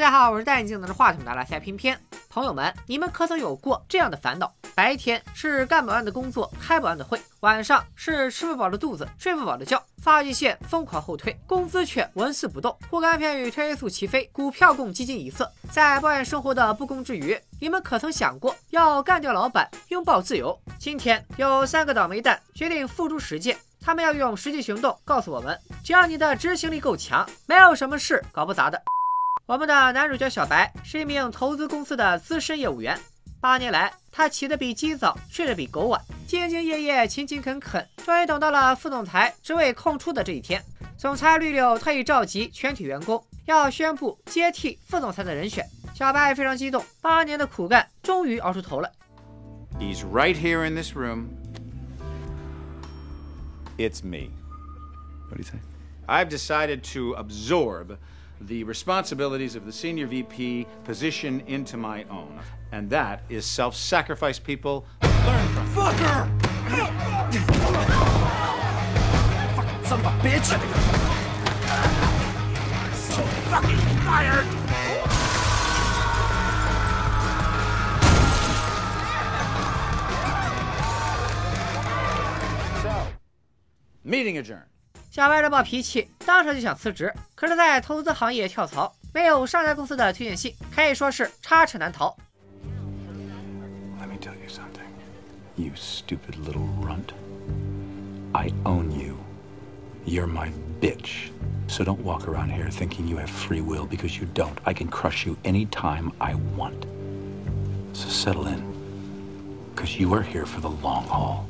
大家好，我是戴眼镜拿着话筒的拉塞偏偏。朋友们，你们可曾有过这样的烦恼？白天是干不完的工作，开不完的会；晚上是吃不饱的肚子，睡不饱的觉，发际线疯狂后退，工资却纹丝不动，护肝片与褪黑素齐飞，股票共基金一色。在抱怨生活的不公之余，你们可曾想过要干掉老板，拥抱自由？今天有三个倒霉蛋决定付诸实践。他们要用实际行动告诉我们：只要你的执行力够强，没有什么事搞不砸的。我们的男主角小白是一名投资公司的资深业务员，八年来他起得比鸡早，睡得比狗晚，兢兢业业，勤勤恳恳，终于等到了副总裁职位空出的这一天。总裁绿柳特意召集全体员工，要宣布接替副总裁的人选。小白非常激动，八年的苦干终于熬出头了。He's right here in this room. It's me. What do you say? I've decided to absorb the responsibilities of the senior VP position into my own. And that is self sacrifice, people. Learn from. Fucker! Fucking Son of a bitch! So fucking fired! So Meeting adjourned. 小白这暴脾气，当时就想辞职。可是，在投资行业跳槽，没有上家公司的推荐信，可以说是插翅难逃。Let me tell you something. You stupid little runt. I own you. You're my bitch. So don't walk around here thinking you have free will because you don't. I can crush you anytime I want. So settle in. Because you are here for the long haul.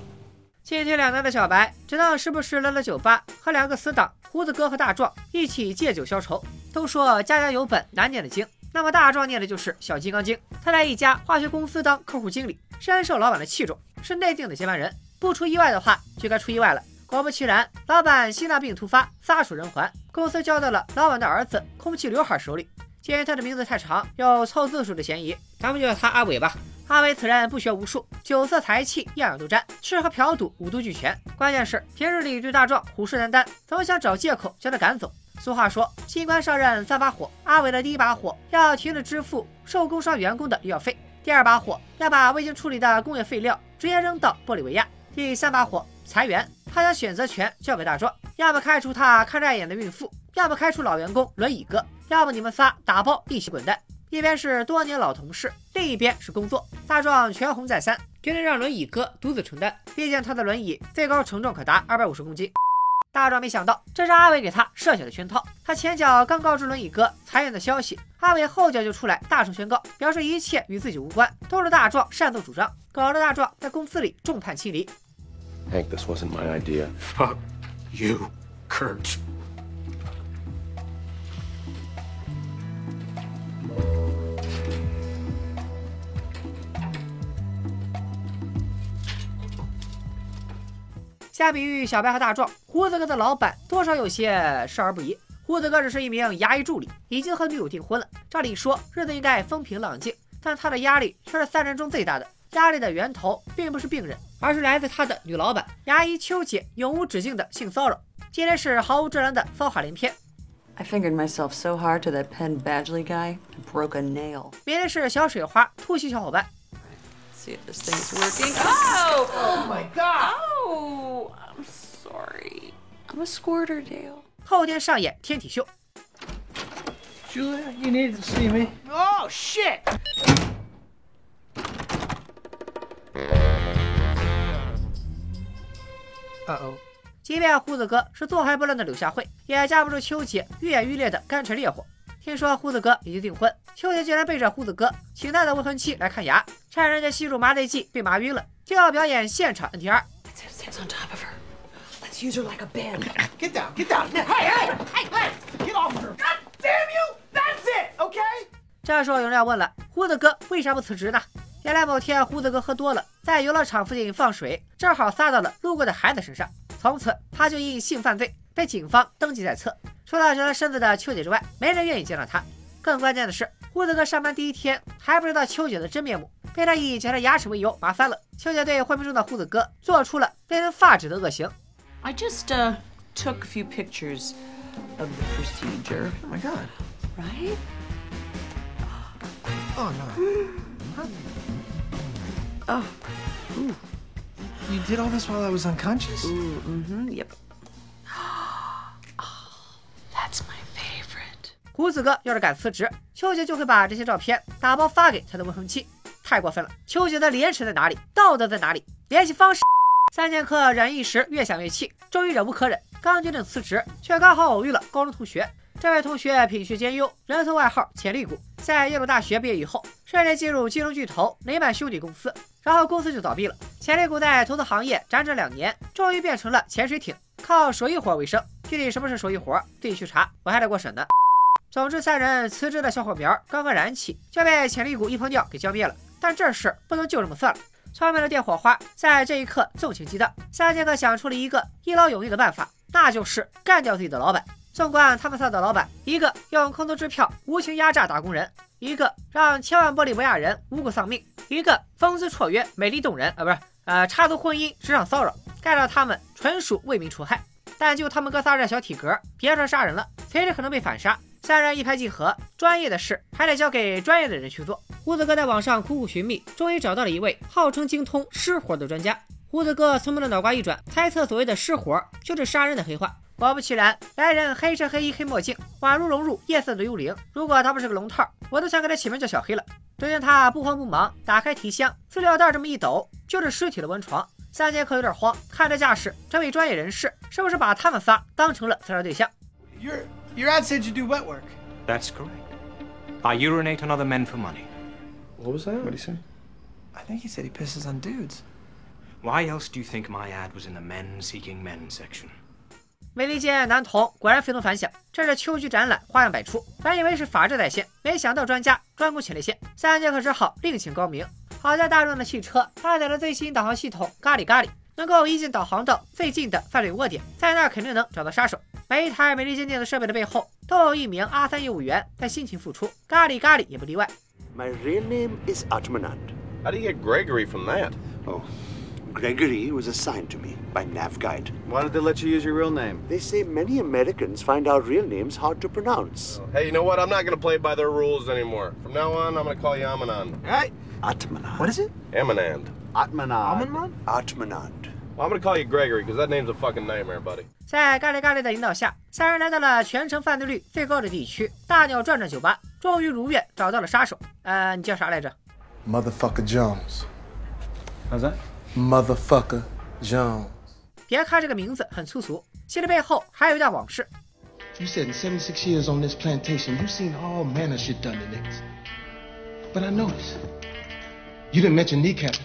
进退两难的小白，只能时不时来到酒吧，和两个死党胡子哥和大壮一起借酒消愁。都说家家有本难念的经，那么大壮念的就是《小金刚经》。他在一家化学公司当客户经理，深受老板的器重，是内定的接班人。不出意外的话，就该出意外了。果不其然，老板心脏病突发，撒手人寰，公司交到了老板的儿子空气刘海手里。鉴于他的名字太长，有凑字数的嫌疑，咱们就叫他阿伟吧。阿伟此人不学无术，酒色财气样样都沾，吃喝嫖赌五毒俱全。关键是平日里对大壮虎视眈眈，总想找借口将他赶走。俗话说，新官上任三把火，阿伟的第一把火要停止支付受工伤员工的医药费，第二把火要把未经处理的工业废料直接扔到玻利维亚，第三把火裁员，他将选择权交给大壮，要么开除他看碍眼的孕妇，要么开除老员工轮椅哥，要么你们仨打包一起滚蛋。一边是多年老同事，另一边是工作。大壮权衡再三，决定让轮椅哥独自承担。毕竟他的轮椅最高承重可达二百五十公斤。大壮没想到，这是阿伟给他设下的圈套。他前脚刚告知轮椅哥裁员的消息，阿伟后脚就出来大声宣告，表示一切与自己无关，都是大壮擅作主张，搞得大壮在公司里众叛亲离。Hank, this wasn't my idea. Fuck you, Kurt. 相比于小白和大壮，胡子哥的老板多少有些少儿不宜。胡子哥只是一名牙医助理，已经和女友订婚了。照理说日子应该风平浪静，但他的压力却是三人中最大的。压力的源头并不是病人，而是来自他的女老板牙医秋姐永无止境的性骚扰。今天是毫无遮拦的骚话连篇。I fingered myself so hard to that Penn Badgley guy, broke a nail. 明天是小水花突袭小伙伴，See if this thing's working. Oh! Oh my god! Oh! I'm sorry. I'm a squirter, Dale. 后天上演天体秀。Julia, you needed to see me. Oh shit! 即便胡子哥是坐怀不乱的柳下惠，也架不住秋姐愈演愈烈的干柴烈火。听说胡子哥已经订婚，邱姐竟然背着胡子哥请他的未婚妻来看牙，趁人家吸入麻醉剂被麻晕了，就要表演现场 NTR。Let's stand on top of her. Let's use her like a bed. Get down, get down. Hey, hey, hey, hey! Get off her! God damn you! That's it, okay? 这时候有人要问了，胡子哥为啥不辞职呢？原来某天胡子哥喝多了，在游乐场附近放水，正好撒到了路过的孩子身上，从此他就因性犯罪被警方登记在册。除了折了身子的秋姐之外，没人愿意见到他。更关键的是，胡子哥上班第一天还不知道秋姐的真面目，被他以检查牙齿为由麻烦了。秋姐对昏迷中的胡子哥做出了令人发指的恶行。I just, uh, took a few pictures of the procedure, Oh my god. right? Oh no. Oh. You did all this while I was unconscious? Mm-hmm. Yep. Oh, that's my favorite. 胡子哥要是敢辞职，秋姐就会把这些照片打包发给他的未婚妻。太过分了！秋姐的廉耻在哪里？道德在哪里？联系方式。三剑客忍一时，越想越气，终于忍无可忍，刚决定辞职，却刚好偶遇了高中同学。这位同学品学兼优，人送外号“潜力股”。在耶鲁大学毕业以后，顺利进入金融巨头雷曼兄弟公司，然后公司就倒闭了。潜力股在投资行业辗转两年，终于变成了潜水艇，靠手艺活为生。具体什么是手艺活，自己去查，我还得过审呢。总之，三人辞职的小火苗刚刚燃起，就被潜力股一喷尿给浇灭了。但这事不能就这么算了，聪明的电火花在这一刻纵情激荡。三剑客想出了一个一劳永逸的办法，那就是干掉自己的老板。纵观他们仨的老板，一个用空头支票无情压榨打工人，一个让千万玻利维亚人无辜丧命，一个风姿绰约、美丽动人啊，不是呃插足婚姻、职场骚扰，干掉他们纯属为民除害。但就他们哥仨这小体格，别说杀人了，随时可能被反杀。三人一拍即合，专业的事还得交给专业的人去做。胡子哥在网上苦苦寻觅，终于找到了一位号称精通尸活的专家。胡子哥聪明的脑瓜一转，猜测所谓的尸活就是杀人的黑话。果不其然，来人黑车黑衣黑墨镜，宛如融入夜色的幽灵。如果他不是个龙套，我都想给他起名叫小黑了。只见他不慌不忙打开提箱，塑料袋这么一抖，就是尸体的温床。三剑客有点慌，看这架势，这位专业人士是不是把他们仨当成了自杀对象？Your ad said you do wet work. That's correct. I urinate on other men for money. What was that? What do you say? I think he said he pisses on dudes. Why else do you think my ad was in the men seeking men section? 美利坚男童果然非同凡响，这是秋菊展览，花样百出。本以为是法治在线，没想到专家专攻前列腺。三剑客只好另请高明。好在大众的汽车搭载了最新导航系统咖喱咖喱，能够一键导航到最近的犯罪窝点，在那儿肯定能找到杀手。每一台美利坚电子设备的背后都有一名阿三业务员在辛勤付出，咖喱咖喱也不例外。My real name is Atmanand. How do you get Gregory from that? Oh, Gregory was assigned to me by NavGuide. Why did they let you use your real name? They say many Americans find our real names hard to pronounce. Hey, you know what? I'm not going to play by their rules anymore. From now on, I'm going to call you Amanand. Right? Atmanand. What is it? Amanand. Atmanand. Almond Atmanand. Well, I'm going to call you Gregory because that name's a fucking nightmare, buddy. 在咖喱咖喱的引导下，三人来到了全城犯罪率最高的地区——大鸟转转酒吧，终于如愿找到了杀手。呃，你叫啥来着？Motherfucker Jones. How's that? Motherfucker Jones. 别看这个名字很粗俗，其实背后还有一段往事。You said in 76 years on this plantation, you've seen all manner of shit done to niggas. But I noticed, you didn't mention kneecapping.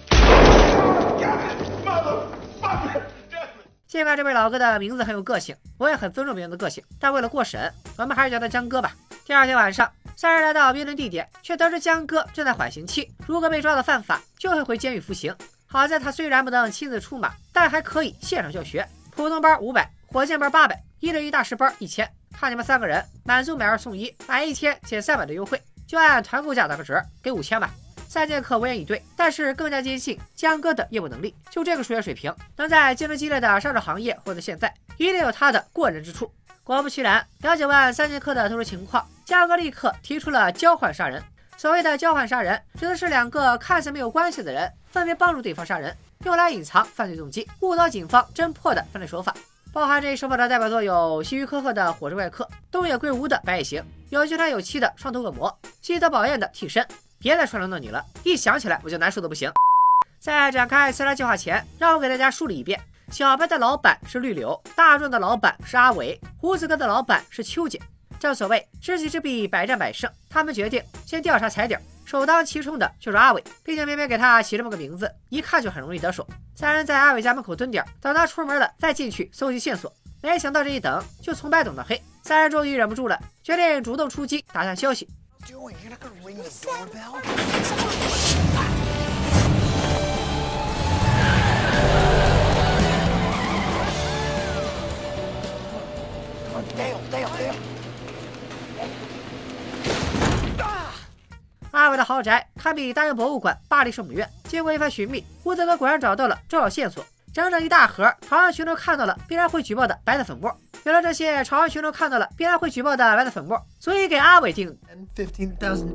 尽管这位老哥的名字很有个性，我也很尊重别人的个性，但为了过审，我们还是叫他江哥吧。第二天晚上，三人来到辩论地点，却得知江哥正在缓刑期，如果被抓到犯法，就会回监狱服刑。好在他虽然不能亲自出马，但还可以现场教学。普通班五百，火箭班八百，一对一大师班一千。看你们三个人，满足买二送一，买一千减三百的优惠，就按团购价打个折，给五千吧。三剑客无言以对，但是更加坚信江哥的业务能力。就这个数学水平，能在竞争激烈的杀手行业活到现在，一定有他的过人之处。果不其然，了解完三剑客的特殊情况，江哥立刻提出了交换杀人。所谓的交换杀人，指的是两个看似没有关系的人，分别帮助对方杀人，用来隐藏犯罪动机，误导警方侦破的犯罪手法。包含这一手法的代表作有西区柯克的火之怪客、东野圭吾的白夜行、有集团有期的双头恶魔、基德宝彦的替身。别再说了，弄你了，一想起来我就难受的不行。在展开刺杀计划前，让我给大家梳理一遍：小白的老板是绿柳，大壮的老板是阿伟，胡子哥的老板是秋姐。正所谓知己知彼，百战百胜。他们决定先调查踩点，首当其冲的就是阿伟，并且偏偏给他起这么个名字，一看就很容易得手。三人在阿伟家门口蹲点，等他出门了再进去搜集线索。没想到这一等就从白等到黑，三人终于忍不住了，决定主动出击打探消息。Doing? You're not gonna ring the doorbell? Dale, Dale, Dale. 阿伟的豪宅堪比大英博物馆、巴黎圣母院。经过一番寻觅，胡子哥果然找到了重要线索，整整一大盒朝阳群众看到了必然会举报的白色粉末。原来这些朝阳群众看到了必然会举报的白色粉末，所以给阿伟定 And 15,000.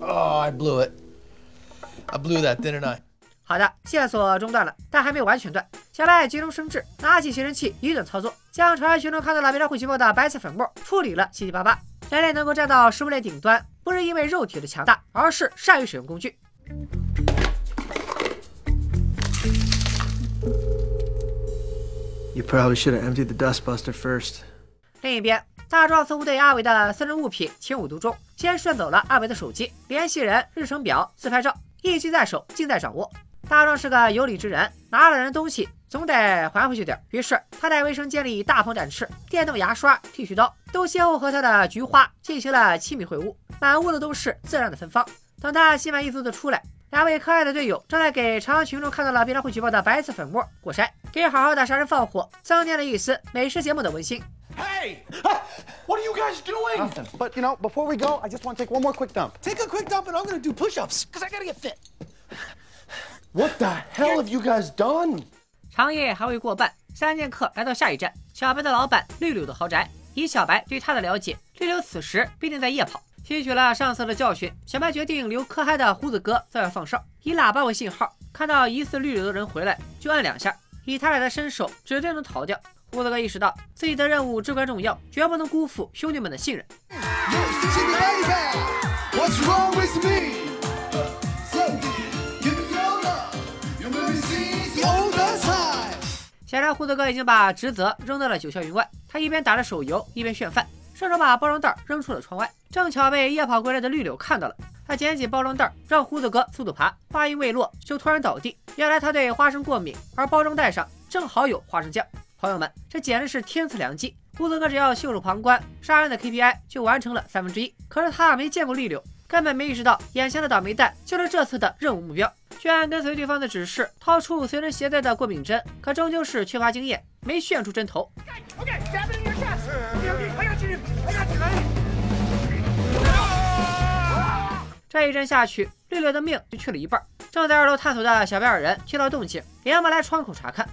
Oh, I blew it. I blew that, didn't I? 好的，线索中断了，但还没有完全断。小白急中生智，拿起吸尘器一顿操作，将朝阳群众看到了必然会举报的白色粉末处理了七七八八。人类能够站到食物链顶端，不是因为肉体的强大，而是善于使用工具。You probably should have emptied the dustbuster first. 另一边，大壮似乎对阿伟的私人物品情有独钟，先顺走了阿伟的手机、联系人、日程表、自拍照，一机在手，尽在掌握。大壮是个有理之人，拿了人东西总得还回去点。于是他在卫生间里大鹏展翅，电动牙刷、剃须刀都先后和他的菊花进行了亲密会晤，满屋子都是自然的芬芳。等他心满意足的出来，两位可爱的队友正在给朝阳群众看到了别人会举报的白色粉末过筛，给好好的杀人放火增添了一丝美食节目的温馨。Hey! What are you guys doing? Nothing. But, you know, before we go, I just want to take one more quick dump. Take a quick dump and I'm gonna do push ups, because I gotta get fit. What the hell have you guys done? 长夜还未过半，三剑客来到下一站，小白的老板绿柳的豪宅。以小白对他的了解，绿柳此时必定在夜跑。吸取了上次的教训，小白决定留可嗨的胡子哥在外放哨，以喇叭为信号，看到疑似绿柳的人回来就按两下，以他俩的身手指定能逃掉。胡子哥意识到自己的任务至关重要，绝不能辜负兄弟们的信任。显然，胡子哥已经把职责扔到了九霄云外。他一边打着手游，一边炫饭，顺手把包装袋扔出了窗外，正巧被夜跑归来的绿柳看到了。他捡起包装袋，让胡子哥速度爬，话音未落就突然倒地。原来他对花生过敏，而包装袋上正好有花生酱。朋友们，这简直是天赐良机！胡子哥只要袖手旁观，杀人的 KPI 就完成了三分之一。可是他没见过绿柳，根本没意识到眼前的倒霉蛋就是这次的任务目标，居然跟随对方的指示，掏出随身携带的过敏针，可终究是缺乏经验，没炫出针头。这一针下去，绿绿的命就去了一半。正在二楼探索的小白二人听到动静，连忙来窗口查看。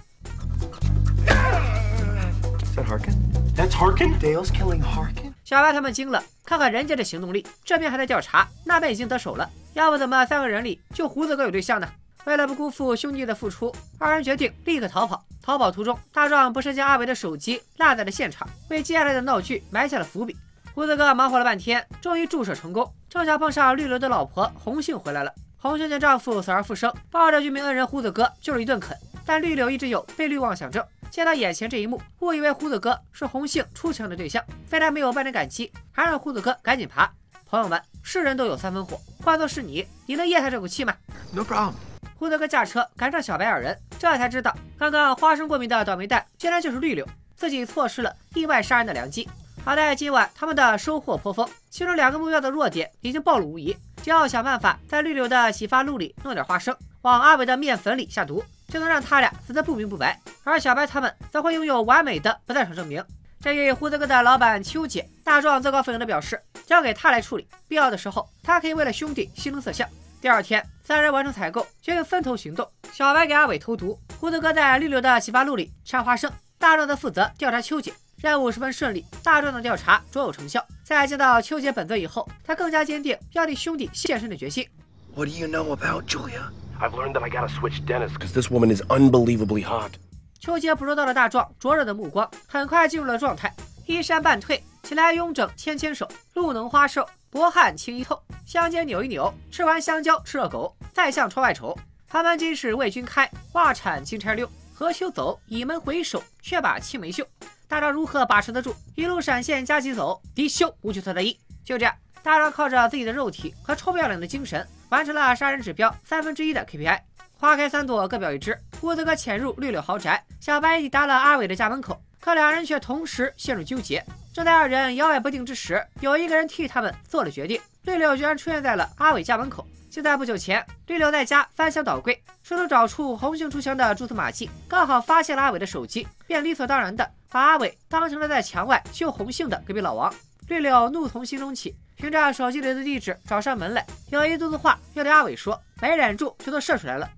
Is that Harkin? That's Harkin? Dale's killing Harkin? 小白他们惊了，看看人家的行动力，这边还在调查，那边已经得手了。要不怎么三个人里就胡子哥有对象呢？为了不辜负兄弟的付出，二人决定立刻逃跑。逃跑途中，大壮不慎将阿伟的手机落在了现场，为接下来的闹剧埋下了伏笔。胡子哥忙活了半天，终于注射成功。正巧碰上绿柳的老婆红杏回来了。红杏见丈夫死而复生，抱着救命恩人胡子哥就是一顿啃。但绿柳一直有被绿妄想症，见到眼前这一幕，误以为胡子哥是红杏出墙的对象，非但没有半点感激，还让胡子哥赶紧爬。朋友们，是人都有三分火，换做是你，你能咽下这口气吗？No problem. 胡子哥驾车赶上小白二人，这才知道刚刚花生过敏的倒霉蛋竟然就是绿柳，自己错失了意外杀人的良机。好在今晚他们的收获颇丰，其中两个目标的弱点已经暴露无遗，只要想办法在绿柳的洗发露里弄点花生，往阿伟的面粉里下毒，就能让他俩死得不明不白。而小白他们则会拥有完美的不在场证明。至于胡子哥的老板秋姐，大壮自告奋勇地表示，交给他来处理，必要的时候他可以为了兄弟牺牲色相。第二天，三人完成采购，决定分头行动。小白给阿伟投毒，胡子哥在绿柳的洗发露里掺花生，大壮则负责调查秋姐。任务十分顺利，大壮的调查卓有成效。在接到秋姐本尊以后，他更加坚定要替兄弟献身的决心。What do you know about Julia? I've learned that I gotta switch dentists because this woman is unbelievably hot. 秋杰捕捉到了大壮灼热的目光，很快进入了状态，衣衫半退，起来慵整牵牵手，露能花瘦，薄汗轻衣透，香肩扭一扭，吃完香蕉吃热狗，再向窗外瞅。旁门今是为君开，画铲金钗溜，何休走，倚门回首，却把青梅嗅。大壮如何把持得住？一路闪现加急走，敌休无惧特特一。就这样，大壮靠着自己的肉体和臭不要脸的精神，完成了杀人指标三分之一的 KPI。花开三朵，各表一枝。胡子哥潜入绿柳豪宅，小白抵达了阿伟的家门口，可两人却同时陷入纠结。正在二人摇摆不定之时，有一个人替他们做了决定。绿柳居然出现在了阿伟家门口。就在不久前，绿柳在家翻箱倒柜，试图找出红杏出墙的蛛丝马迹，刚好发现了阿伟的手机，便理所当然的把阿伟当成了在墙外救红杏的隔壁老王。绿柳怒从心中起，凭着手机里的地址找上门来，有一肚子话要对阿伟说，没忍住就都射出来了。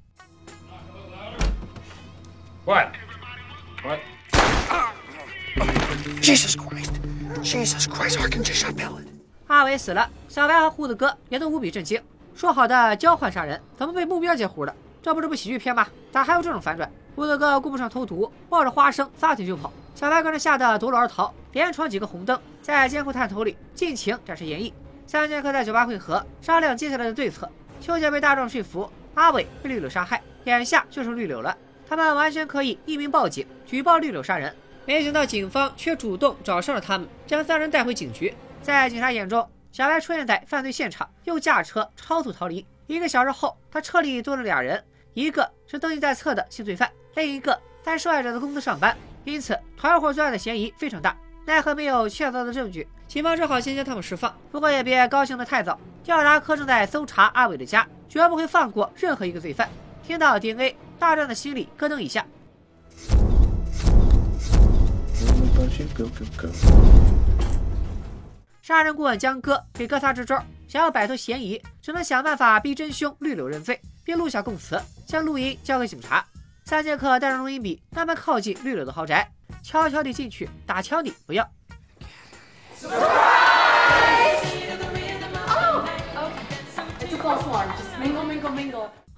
喂，喂 Jesus Christ. Jesus Christ, Harkin just smell it. 阿伟死了，小白和胡子哥也都无比震惊。说好的交换杀人，怎么被目标截胡了？这不是部喜剧片吗？咋还有这种反转？胡子哥顾不上偷毒，抱着花生撒腿就跑。小白更是吓得夺路而逃，连闯几个红灯，在监控探头里尽情展示演绎。三剑客在酒吧会合，商量接下来的对策。秋姐被大壮说服，阿伟被绿柳杀害，眼下就剩绿柳了。他们完全可以匿名报警，举报绿柳杀人。没想到警方却主动找上了他们，将三人带回警局。在警察眼中，小白出现在犯罪现场，又驾车超速逃离。一个小时后，他车里多了俩人，一个是登记在册的性罪犯，另一个在受害者的公司上班。因此，团伙作案的嫌疑非常大。奈何没有确凿的证据，警方只好先将他们释放。不过也别高兴得太早，调查科正在搜查阿伟的家，绝不会放过任何一个罪犯。听到 DNA，大壮的心里咯噔一下。杀人顾问江哥给哥仨支招，想要摆脱嫌疑，只能想办法逼真凶绿柳认罪，并录下供词，将录音交给警察。三剑客带上录音笔，慢慢靠近绿柳的豪宅，悄悄地进去打枪。你不要。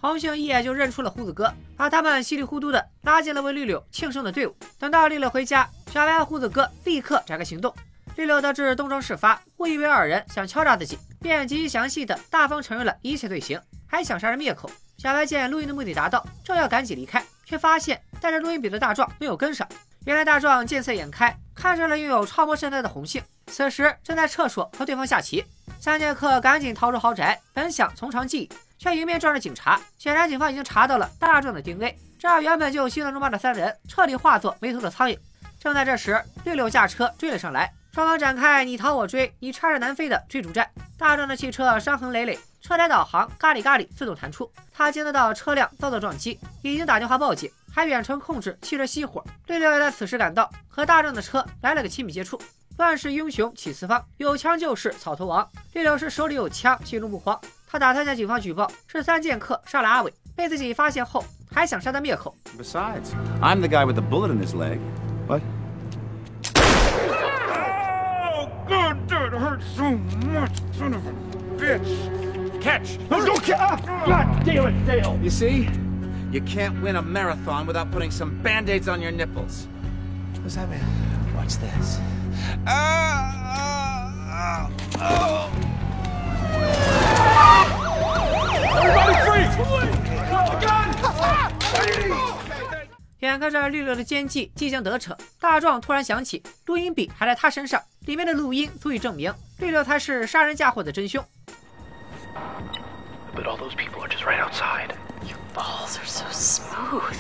红杏一眼就认出了胡子哥，把他们稀里糊涂的拉进了为绿柳庆生的队伍。等到绿柳回家，小白和胡子哥立刻展开行动。绿柳得知东窗事发，误以为二人想敲诈自己，便极其详细的大方承认了一切罪行，还想杀人灭口。小白见录音的目的达到，正要赶紧离开。却发现带着录音笔的大壮没有跟上。原来大壮见色眼开，看上了拥有超模身材的红杏，此时正在厕所和对方下棋。三剑客赶紧逃出豪宅，本想从长计议，却迎面撞上警察。显然，警方已经查到了大壮的 DNA，这让原本就心乱如麻的三人彻底化作没头的苍蝇。正在这时，六六驾车追了上来，双方展开你逃我追、你插着南飞的追逐战。大壮的汽车伤痕累累。车载导航咖喱咖喱自动弹出，他监测到车辆遭到撞击，已经打电话报警，还远程控制汽车熄火。六六也在此时赶到，和大壮的车来了个亲密接触。乱世英雄起四方，有枪就是草头王。六六是手里有枪，心中不慌。他打算向警方举报，是三剑客杀了阿伟，被自己发现后还想杀他灭口。Besides, I'm the guy with the bullet in his leg. What? Oh, God, that hurts so much, son of a bitch. Catch! No, don't catch! God damn it, Dale! You see? You can't win a marathon without putting some band-aids on your nipples. What does that mean? Watch this. Ah! Uh, uh, oh! Everybody freeze! Gun! 眼看着绿柳的奸计即将得逞，大壮突然想起录音笔还在他身上，里面的录音足以证明绿柳才是杀人嫁祸的真凶。But all those people are just right outside. Your balls are so smooth.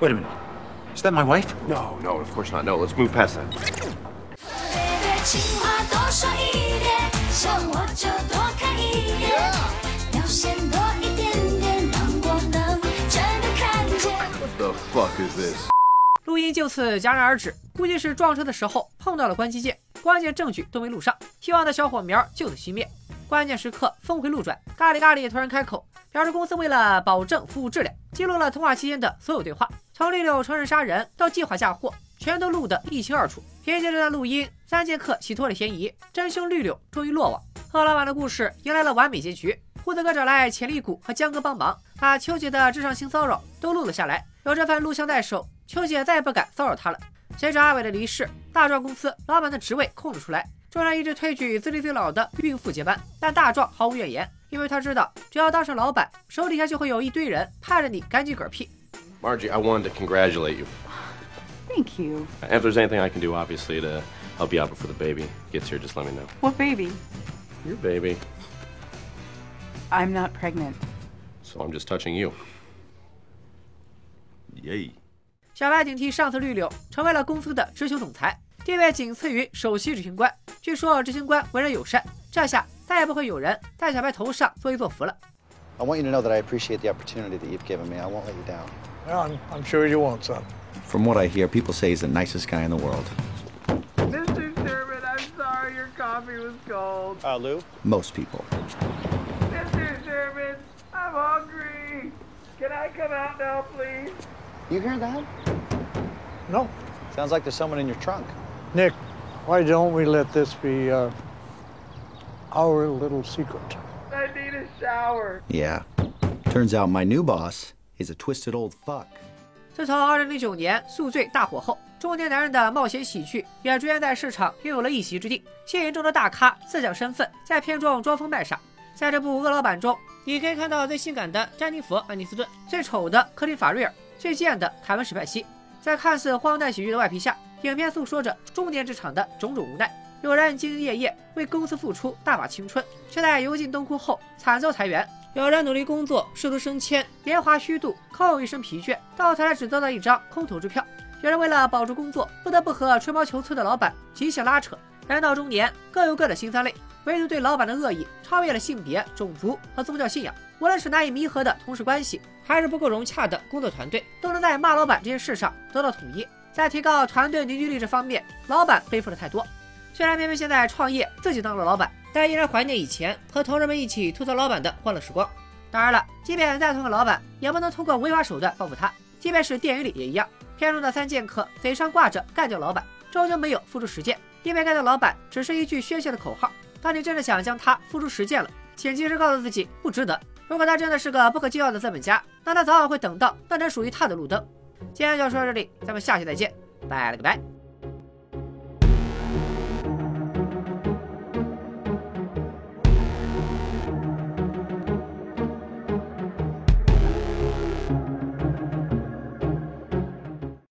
Wait a minute. Is that my wife? No, no, of course not. No, let's move past that. Fuck is this? 录音就此戛然而止，估计是撞车的时候碰到了关机键，关键证据都没录上，希望的小火苗就此熄灭。关键时刻，峰回路转，咖喱咖喱突然开口，表示公司为了保证服务质量，记录了通话期间的所有对话，从绿柳承认杀人到计划嫁祸，全都录得一清二楚。凭借这段录音，三剑客洗脱了嫌疑，真凶绿柳终于落网。贺老板的故事迎来了完美结局。胡子哥找来潜力股和江哥帮忙，把秋姐的智商性骚扰都录了下来。有这份录像在手，秋姐再也不敢骚扰他了。随着阿伟的离世，大壮公司老板的职位空了出来。众人一致推举资历最老的孕妇接班，但大壮毫无怨言，因为他知道，只要当上老板，手底下就会有一堆人盼着你赶紧嗝屁。Margie, I wanted to congratulate you. Thank you. If there's anything I can do, obviously, to help you out before the baby gets here, just let me know. What baby? Your baby. I'm not pregnant. So I'm just touching you. Yay. 小白顶替上司绿柳，成为了公司的执行总裁。地位仅次于首席执行官。据说执行官为人友善，这下再也不会有人在小白头上做一座福了。I want you to know that I appreciate the opportunity that you've given me. I won't let you down. Well, I'm, I'm sure you won't, son. From what I hear, people say he's the nicest guy in the world. Mr. Sherman, I'm sorry your coffee was cold. Uh, Lou? Most people. Mr. Sherman, I'm hungry. Can I come out now, please? You hear that? No. Sounds like there's someone in your trunk. Nick, why don't we let this be uh, our little secret. I need a shower. Yeah. Turns out my new boss is a twisted old fuck. 自从2009年《宿醉》大火后，中年男人的冒险喜剧也逐渐在市场拥有了一席之地。吸引众多大咖自降身份，在片中装疯卖傻。在这部《恶老板》中，你可以看到最性感的詹妮弗·安妮斯顿，最丑的克林·法瑞尔，最贱的凯文·史派西。在看似荒诞喜剧的外皮下，影片诉说着中年职场的种种无奈。有人兢兢业业为公司付出大把青春，却在油尽灯枯后惨遭裁员。有人努力工作，试图升迁，年华虚度，空有一身疲倦，到头来只得到一张空头支票。有人为了保住工作，不得不和吹毛求疵的老板极限拉扯。人到中年，各有各的辛酸泪，唯独对老板的恶意超越了性别、种族和宗教信仰。无论是难以弥合的同事关系，还是不够融洽的工作团队，都能在骂老板这件事上得到统一。在提高团队凝聚力这方面，老板背负了太多。虽然明明现在创业，自己当了老板。但依然怀念以前和同事们一起吐槽老板的欢乐时光。当然了，即便再痛恨老板，也不能通过违法手段报复他。即便是电影里也一样，片中的三剑客嘴上挂着干掉老板，终究没有付出实践，因为干掉老板只是一句宣泄的口号。当你真的想将他付出实践了，请及时告诉自己不值得。如果他真的是个不可救药的资本家，那他早晚会等到那盏属于他的路灯。今天就说到这里，咱们下期再见，拜了个拜。